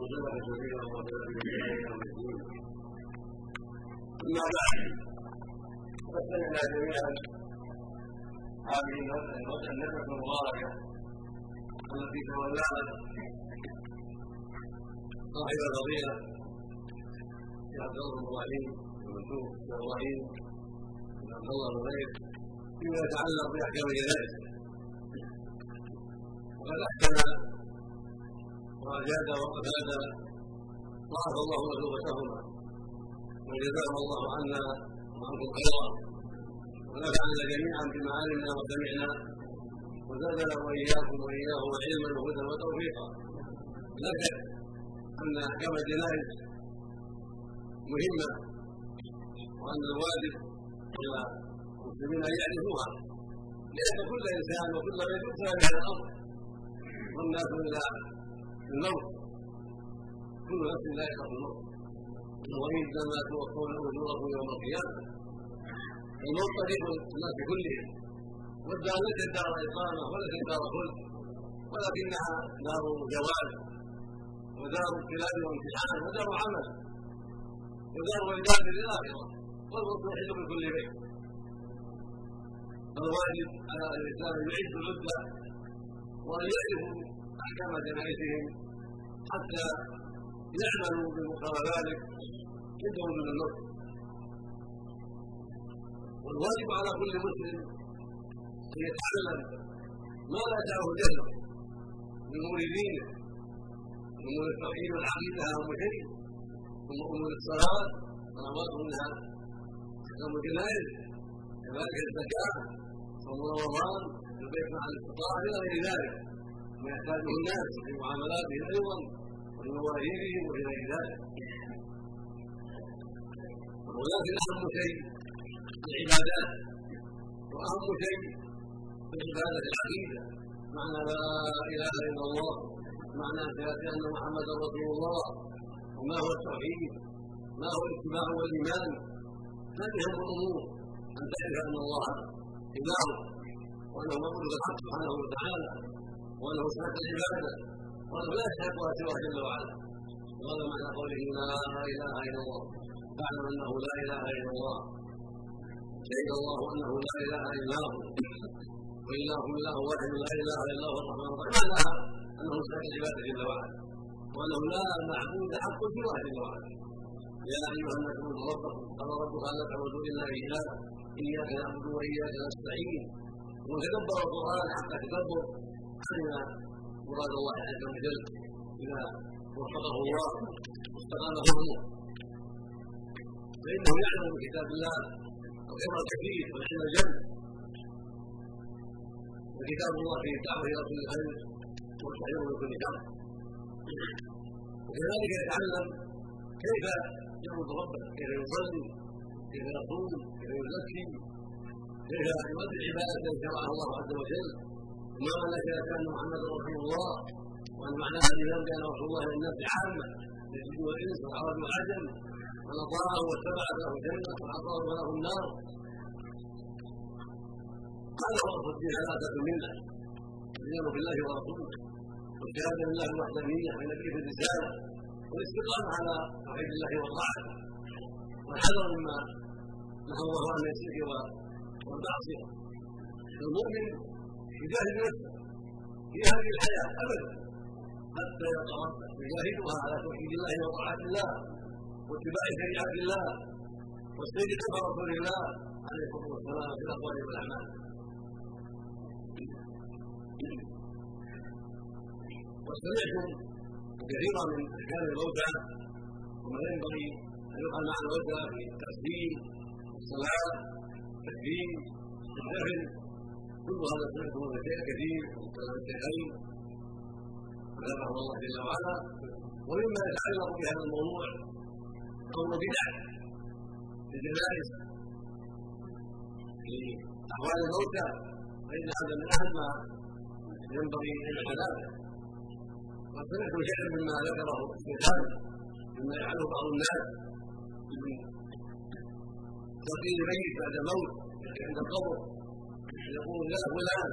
وسلم أما بعد فقد سمعنا جميعا هذه النفس المباركة التي تولاها صاحب يا عبد الله إبراهيم المنسوب إبراهيم بن عبد الله الغير فيما يتعلق باحكام الجنائز وقد احكم واجاد وافاد ضاعف الله مثوبتهما وجزاهم الله عنا وعنكم خيرا. ونفعنا جميعا بما علمنا وسمعنا. وزادنا وإياكم وإياهم علما وهدى وتوفيقا. لا شك أن أحكام الجنائز مهمة وأن الواجب على المسلمين أن يعرفوها. لأن كل إنسان وكل يبتلى بهذا الامر والناس إلى الموت كل نفس لا يخاف الموت وانما توفون اجوركم يوم القيامة. الموت طريق الناس كلهم. والدار ليست دار اقامه وليست دار خلد. ولكنها دار جواز ودار ابتلاء وامتحان. ودار عمل. ودار عباد للآخرة. والموت يحل من كل بيت فالواجب على الإنسان ان يعد العده وان يعرفوا أحكام جنائزهم حتى يعملوا بمقتضى ذلك عند وجود الموت والواجب على كل مسلم أن يتعلم ما لا يدعه جهله من أمور دينه من أمور التوحيد والعقيده اهم شيء ثم أمور الصلاة والامر منها احكام الجنائز كذلك الزكاة صوم رمضان البيت مع الاستطاعه إلى غير ذلك. ما يحتاجه الناس في معاملاتهم أيضا وفي مواهبهم وفي غير ذلك. ولكن أهم شيء العبادات وأهم شيء في العبادة العقيده معنى لا إله إلا الله معنى شهاده أن محمدا رسول الله. وما هو التوحيد؟ ما هو الاتباع والإيمان؟ هذه هم الأمور. أن تعرف أن الله إله وأنه مولود الحق سبحانه وتعالى. وأنه سمعت العباده وأنه لا يستحقها سواه جل وعلا. وهذا معنى قوله لا إله إلا الله. فاعلم أنه لا إله إلا الله. شهد الله أنه لا إله إلا هو. واله اله واحد لا إله إلا هو الرحمن الرحيم. معناها أنه سمعت العباده جل وعلا. وأنه لا معبود حق سواه جل وعلا. يا أيها الناس اعبدوا ربكم. قال ربك ألا تعبدوا إلا إياه. إياك نعبد وإياك نستعين. وتدبر القرآن حتى تدبر. علم مراد الله عز وجل اذا وفقه الله واستقام همه فإنه يعلم من كتاب الله الخير الكثير والعلم الجنة. وكتاب الله فيه الدعوه إلى كل خير والتحذير من كل شر وكذلك يتعلم كيف يعبد ربه كيف يصلي كيف يصوم كيف يزكي كيف يؤدي العباده التي شرعها الله عز وجل. ما معنى شهاده ان محمدا رسول الله. وان معناها الايمان بان رسول الله للناس عامة. للجن والانس والعرب والعجم من أطاعه واتبع فله الجنه وعصاه فله النار. هو اصل الدين ثلاثة منه الإيمان بالله ورسوله. والشهاده لله الوحدانيه ونبيه الرسالة. والاستقامة على توحيد الله وطاعته. والحذر مما نهى الله عن الشرك والمعصيه المؤمن يجاهد نفسه في هذه الحياة ابدا. حتى ربه يجاهدها على توحيد الله وطاعة الله واتباع شريعة الله والسير خلف رسول الله عليه الصلاة والسلام في الأقوال والأعمال. وسمعتم كثيرا من أحكام الموتى وما ينبغي أن يفعل مع الموتى في التسليم الصلاة التكريم الدفن كل هذا سمعته من شيء كثير من كلام الشيخين ذكره الله جل وعلا ومما يتعلق بهذا الموضوع بدع في الجنائز في أحوال الموتى فإن هذا من أهم ما ينبغي ان حلاله وسمعت شيئا مما ذكره الشيخان مما يفعله بعض الناس من تقييد الميت بعد موت عند القبر. يقول يا فلان.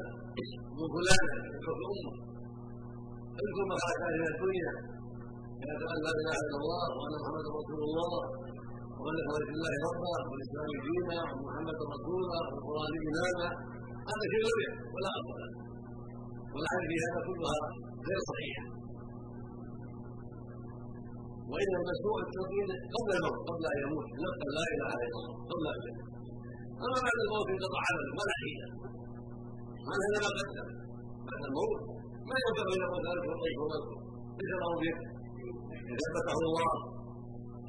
ابن فلان يدعو أمه. اذكر خرج من الدنيا. شهاده أن لا إله إلا الله وأن محمدا رسول الله وأن لله ربا والاسلام دينا ومحمدا رسولا والقران اماما هذا. شيء غير ولا اصل له والعمل في هذا كلها غير صحيحة. وان المشروع التوحيد قبل الموت قبل أن يموت. نقل لا إله إلا الله قبل أن يموت. اما بعد الموت انقطع عمله ولا حيله من هذا ما قدم بعد الموت ما ينبغي له ذلك والضيف والمذكور ليس له به فتح الله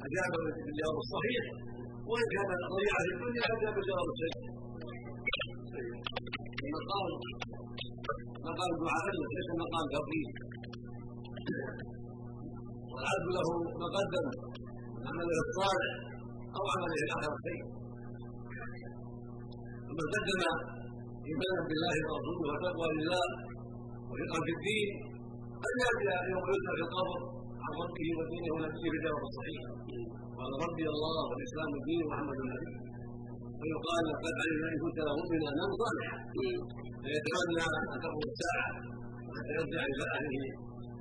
أجاب بالجواب الصحيح. وإن كان ضيع في الدنيا أجاب بالجواب الصحيح المقام مقام الدعاء ليس مقام تفضيل والعبد له مقدم عمله الصالح أو عمله الآخر خير ومن قدم ايمانا بالله ورسوله وتقوى لله ورفقا في الدين. أن يأتي يوم يسال في القبر عن ربه ودينه ونبيه بالجواب الصحيح قال ربي الله والإسلام الدين محمد النبي. ويقال لقد علمنا إن كنت مؤمنا انه صالحا فيتمنى ان تقوم الساعة حتى يرجع إلى أهله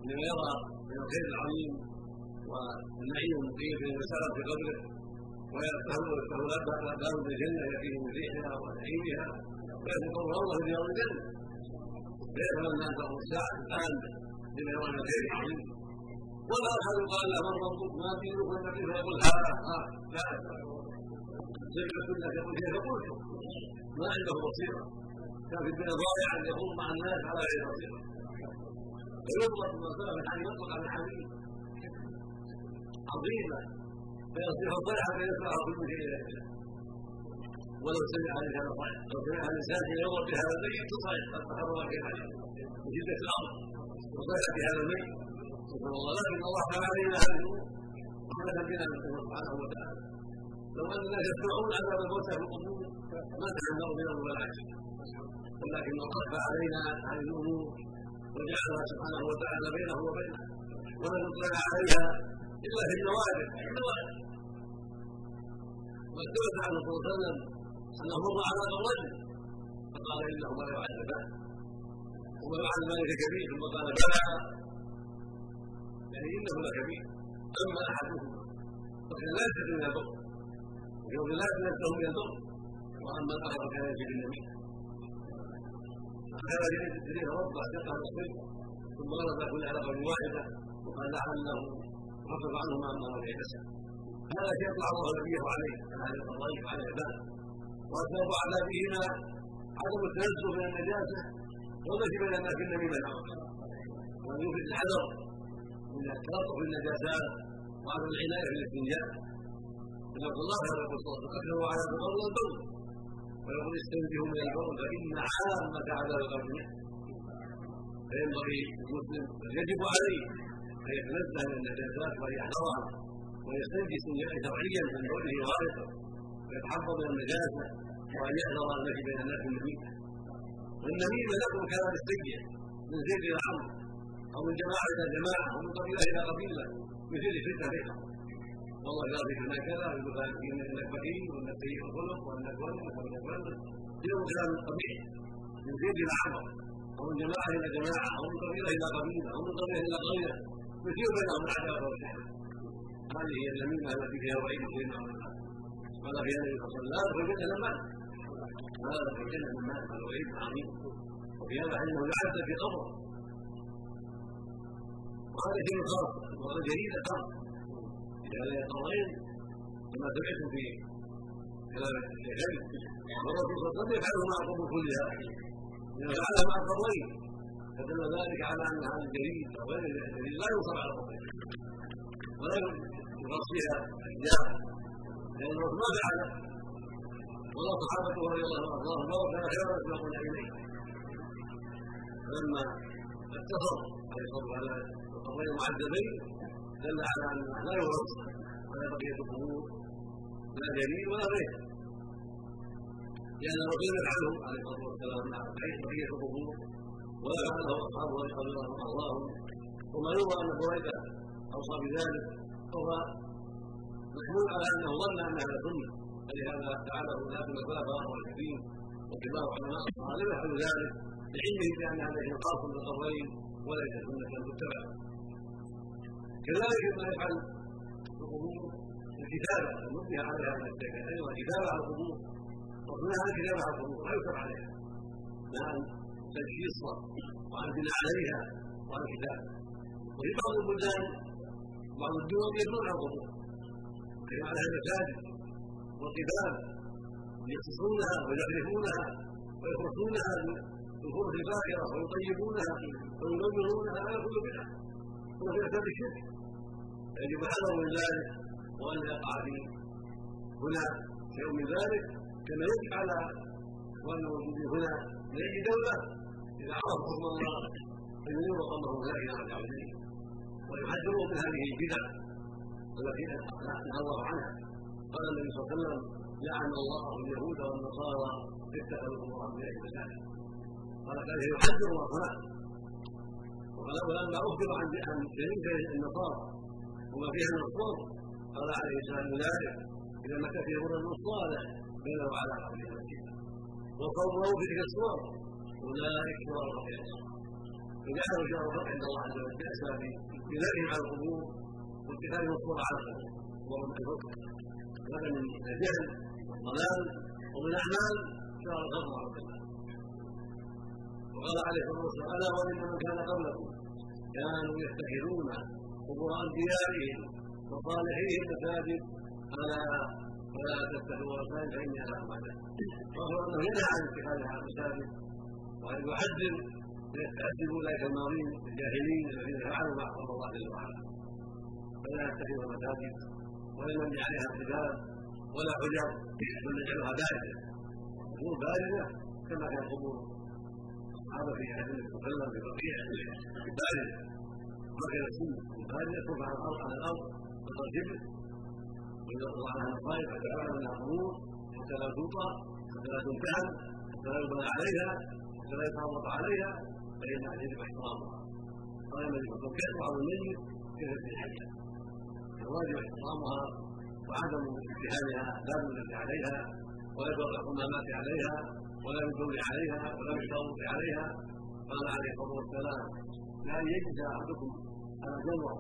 لما يرى من الخير العظيم والنعيم المقيم في المسألة في قبره ويفهم باب الجنة يأتيه من ريحها ونعيمها ويتقرب الله في يوم الجنة فيتمنى أن تقوم الساعة الآن لما يرى من الخير العظيم ولا أحد قال له من ربك ما دينك النبي فيقول ها ها لا سمعت كلك يقول كيف قلت ما عنده بصيرة كان في الدنيا ضائعا يقوم مع الناس على غير بصيرة فيطلق ما سلف عن يطلق على الحديث عظيمة فيصبح ضيعا فيسمع كل شيء إلى ولو سمع هذا صحيح لو سمع الانسان حين يمر بهذا الميت تصحيح قد تحرر في من شده الامر وصحيح بهذا الميت سبحان الله. لكن الله تعالى علينا الأمور رحمه بنا سبحانه وتعالى. لو أن الناس يسمعون عذاب الموتى في القبور ما تحملوا من ولا عشر ولكن خف علينا هذه الأمور وجعلها سبحانه وتعالى بينه وبينه. ولم يطلع عليها الا في النوادر النوادر وقد ثبت عنه صلى الله عليه وسلم أنه مر على الرجل فقال إنه لا يعذبان وما فعل ذلك كبير ثم قال بلى. يعني إنه لكبير أما احدهما فكان لا يستطيع من البر. ويوم لا يستطيع من البر. وأما الآخر كان يجري النبي فكان يجري ربه دقه الصدق ثم غلب كل علاقة واحدة وقال لعله خفف عنه ما أمر به كسب هذا شيء الله نبيه عليه. هذا الضيف على العباد واسباب عذابهما عدم التنزه من النجاسة والتي بين الناس النميمه وأن يفرد الحذر من التلطف بالنجاسات وعدم العناية بالاستنجاء عبد الله يقول صلى الله عليه وسلم على البر والبر. ويقول استنجه من البر فإن عامة عذاب القبر فينبغي المسلم يجب عليه ان يتنزه من النجاسات يحذرها ويستنجي استنجاء شرعيا من بوله غائطا ويتحفظ من النجاسه وأن يحذر التي بين الناس النميمه والنميمه لا تكون كلام السيء من زيد إلى عمرو أو من جماعة إلى جماعة أو من قبيلة إلى قبيلة مثل فتنة بينهم والله يرضيك ما كذا ويقول إنك بخيل وإنك سيء الخلق وإنك ولد وإنك ولد يوم كلام قبيح من زيد إلى عمرو أو من جماعة إلى جماعة أو من قبيلة إلى قبيلة أو من قبيله إلى قرية. يثير بينهم العداوه والشحنه هذه هي النميمه التي فيها وعيد سيدنا قال في النبي صلى الله عليه وسلم لا يدخل الجنة مات لا يدخل الجنة من مات هذا وعيد عظيم. وفي هذا أنه يعذب في قبره. وهذا شيء خاص وهذا جريده خاص في هذا القبرين كما سمعتم في كلام الشيخين والرسول صلى الله عليه وسلم يفعله مع القبور كلها إذا فعلها مع القبرين فدل ذلك على أن هذا الجليد أو غير الجليد لا يوصل على القبرين ولا يغطيها الحجاب لأن الرسول ما فعله. ولا صحابته رضي الله عنهم ما كان خيرا يسبقون اليه فلما اقتصر عليه الصلاة على القبرين المعذبين دل على أن لا يغطى ولا بقية القبور لا جليد ولا غيره لأن الرسول يفعله عليه الصلاة والسلام مع بقية القبور. ولا اصحابه رضي الله عنهم وما يروى أن بريده أوصى بذلك وهو محمول على أنه ظن أنها سنه فلهذا فعله ذات الخلفاء الراشدين وكبار علماء الصحابة لم يفعلوا ذلك لعلمه بأن هذا شيء خاص بالقبرين وليس سنه تتبع كذلك ما يفعل القبور الكتابة المبنية عليها من الزكاه أيضا كتابه على القبور. وصنعها الكتابه على القبور لا يكتب عليها. نعم. تجهيزها وعن بناء عليها. وعن كتابه وفي بعض البلدان بعض الدول يبنون على القبور ويقيم عليها المساجد والقباب يخصصونها ويغرفونها ويخرصونها بالخبز الفاخره ويطيبونها وينورونها هذا كل بدعه وفي اسباب الشرك. يجب الحذر من ذلك وان يقع في هنا شيء من ذلك كما يجب على اخواننا الموجودين هنا من اي دولة إذا عرفوا حكم الله ان ينيروا قومهم ذلك على العظيم ويحذروا من هذه البدع التي نهى الله عنها. قال النبي صلى الله عليه وسلم لعن الله اليهود والنصارى اتخذوا الله من المساجد قال كان يحذر الله وقال ولما أخبر عن شريك النصارى وما فيها من الصوم. قال عليه السلام ذلك. إذا مكث يمر الصالح بينه وعلى قبره وقومه في تلك الصور أولئك شرار الخير فجعلوا شرار الخلق عند الله عز وجل باسباب بنائهم على القبور واتخاذهم الصور على القبور. وهم الفقر هذا من الجهل والضلال ومن أعمال شرار الخلق على القبور وقال عليه الصلاة والسلام ألا وإن من كان قبلكم كانوا يتخذون قبور أنبيائهم وصالحيهم مساجد الا فلا تتخذوا مساجد فاني لكم عذاب وهو أنه ينهى عن اتخاذها المساجد وان يحذر ويستأذن أولئك الماضين الجاهلين الذين فعلوا ما حرم الله جل وعلا فلا يتخذوا مساجد ولا نبني عليها قباب ولا حجر بل نجعلها بارده قبور بارده كما كان قبور الصحابه في حديث النبي صلى الله عليه وسلم في بقيع بارده وكان السنة البارده ترفع الأرض على الأرض قدر واذا طلع عنها المصائب فتبعها من القبور حتى لا توطى حتى لا تمتهن حتى لا يبنى عليها حتى لا يتعرض عليها فإنها يجب احترامها قال النبي صلى الله عليه وسلم كيف على الميت الواجب إحترامها وعدم اتخاذها لا بالذي عليها ولا بالرحمامات عليها ولا بالدور عليها ولا بالتوضع عليها. قال عليه الصلاة والسلام لا يجد أحدكم على جمره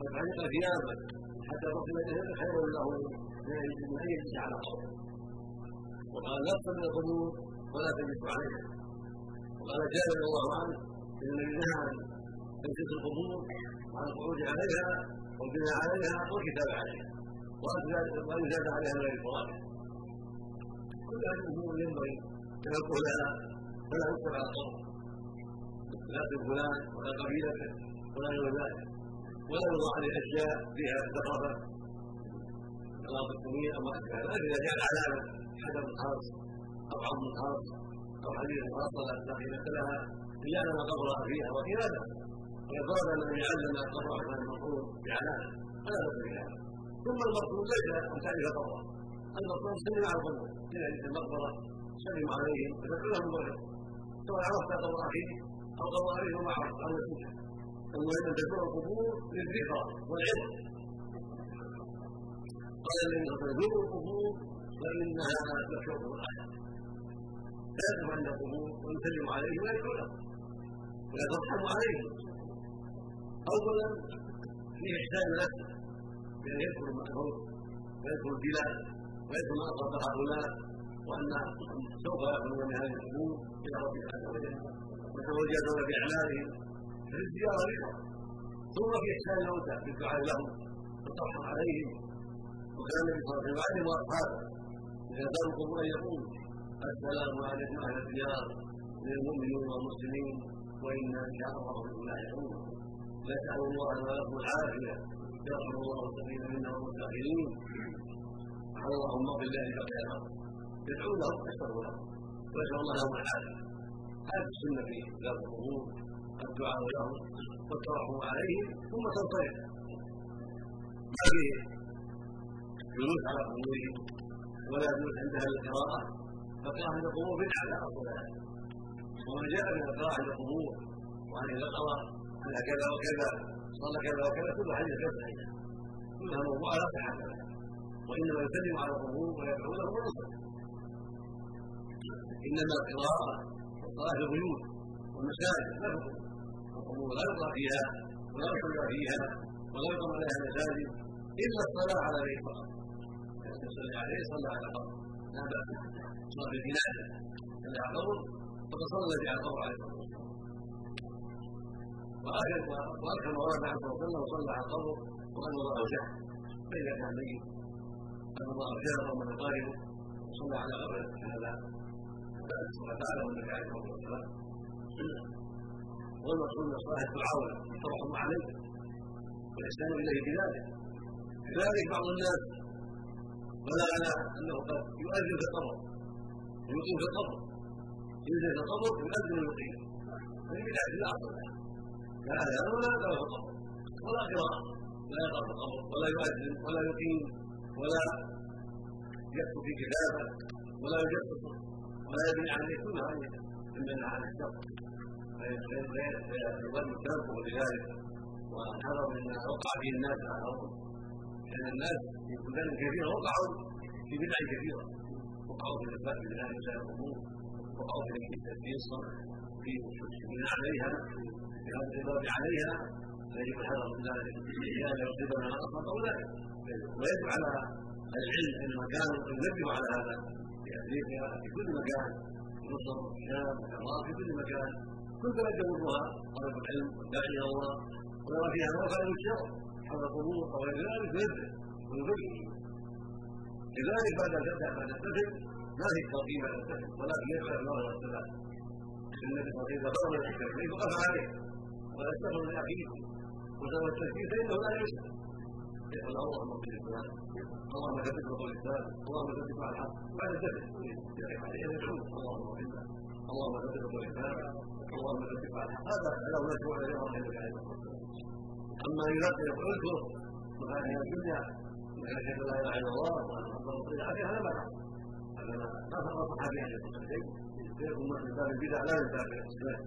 قد علق ثيابه حتى تصل خير له. من ان يجلس على قبر وقال لا تصل القبور ولا تجلس عليها وقال جابر رضي الله عنه إن النبي نهى عن تمسك القبور وعن القعود عليها والبناء عليها والكتاب عليها. وان يزاد عليها من غير كل هذه الأمور ينبغي تنبه لها فلا يكتب على القبر لا فلان ولا قبيلته ولا غير ذلك. ولا يوضع عليه اشياء فيها زخرفه اغراض الدنيا أو ما اشبه ذلك إذا كان علامه حجر خاص أو عظم خاص أو حديث خاصه لا قيمه لها إلا أن قبرها فيها وكذا وقد ورد أن النبي علم قبر عثمان المفروض بعلامه فلا باس بهذا ثم المقصود ليس ان تعرف قبره المقصود سلم على في حديث المقبرة سلم عليهم فتدعو لهم الوجه سواء عرفت قبر اخيك أو قبر اخيك وما عرفت أو نسيت أن تزور القبور للذكرى والعلم قال عليه وسلم زوروا القبور فإنها تشرف الاخره فيقف عند القبور ويسلم عليهم ويدعو لهم ويترحم عليهم اولا في إحسان نفسه بأن يذكر المأمور ويذكر البلاد ويذكر ما اصاب هؤلاء وأن سوف يخرجون من هذه الأمور إلى ربهم عز وجل ويتوجهون باعمالهم الزياره رضا ثم في احسان الموتى بالدعاء لهم والترحم عليهم وكان النبي صلى الله عليه وسلم واصحابه اذا زاروا ان يقول السلام عليكم أهل الديار من المؤمنين والمسلمين وأنا ان شاء الله بكم لاحقون نسال الله ولكم العافيه يرحم الله المستقيم منا والمستاخرين سبحان اللهم اغفر الله بقي يدعو لهم ويشكروا لهم ويسال الله لهم العافيه هذه السنة في ذات القبور الدعاء لهم والترحم عليهم ثم تنصرف. فيه جلوس على قبورهم ولا جلوس عندها القراءة فالقراءه عند القبور بدعه لا اصل لها وما جاء من القراءة عند القبور وعن إذا قرا على كذا وكذا صلى كذا وكذا كل حديث غير صحيح كلها موضوع لا صحه لها. وإنما يسلم على القبور ويدعو لهم وينصرف إنما القراءة والصلاه في البيوت والمساجد لا تقوم. القبور لا يقرا فيها ولا يصلى فيها ولا يقام عليها المساجد الا الصلاه على بيت فقط يصلي عليه صلى على قبر لا باس صلى بجنازه صلى على قبر فقد صلى على قبر عليه الصلاه والسلام واخر ورد عنه صلى الله وصلى على القبر وقد وضعه شهر فاذا كان ميت قد وضعه شهر ومن قاربه وصلى على قبره هذا بأس وفعله النبي عليه الصلاه والسلام والمقصود من الصلاه التعاون الترحم عليه والإحسان إليه بذلك. كذلك بعض الناس بلغنا أنه قد يؤذن في القبر. ويقيم في القبر. ينزل في القبر يؤذن ويقيم. هذه أصل لها لا أذان ولا أذان في القبر. ولا قراءة. لا يقرأ في القبر. ولا يؤذن ولا يقيم ولا يكتب في كتابه ولا يجسس ولا يبني عليه كل هذه مما عن الشر. فيظل التنبه لذلك وحذر مما وقع فيه الناس على الأرض لأن الناس في بلدان كثيره وقعوا في بدع كثيرة. وقعوا في الاثبات بالله مسائل الأمور وقعوا في التدبير في الشكر عليها في الإضراب عليها. فيجب الحذر من ذلك لئلا يصيبنا ما اصاب أولئك. ويجب على العلم في ان ينبهوا على هذا. في افريقيا في كل مكان. في مصر الشام العراق في كل مكان. كل بلد يمرها طلب العلم والداعي إلى الله ويرى فيها كان الشر حول القبور أو غير ذلك فيرجع ويبين. لذلك بعد بعد الدفن ما في تقييم على الدفن ولكن يفعل الله والسلام النبي صلى الله عليه وسلم ضرب الشرك وقف عليه. ولا استغفر من اخيه وسوى التشريك فإنه لا يسلم اللهم اغفر لفلان اللهم ثبت له الإسلام اللهم ثبت على الحق. بعد الدفن يقف عليه يدعو اللهم له اللهم ثبت له الإسلام اللهم ثبت على الحق. هذا له مشروع الذي أمر النبي عليه الصلاة أما إذا يقول اذكر مفاتيح الدنيا من اشهد لا إله إلا الله وان محمدا رسول الله هذا ما هذا ما فقط صحابي عليه الصلاه والسلام يكون من باب البدع لا من باب الإسلام.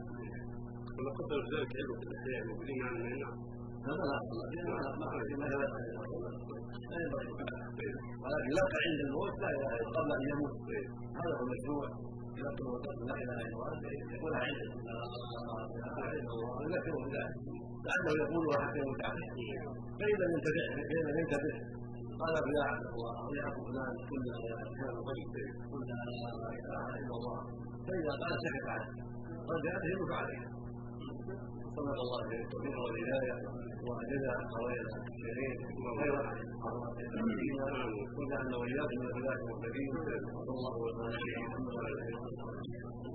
ولا قدر ذلك علم في الأحياء الموجودين عن النعم ولكن لك عند الموت قبل ان يموت هذا هو المشروع يذكر لا اله الا الله يقولها عند لا اله الا الله يذكره بذلك لعله يقولها حتى يموت عليه فاذا ينتبه فاذا ينتبه قال أو يا فلان كنا كان طيب كنا لا اله الا الله فاذا قال سكت عنه قد جاءته يموت عليه صدق الله في التوفيق والهداية واجزا قوينا الشريف وخير المسلمين وجعلنا واياكم من الهداه المهتدين صلى الله وسلم على محمد وعلى اله وصحبه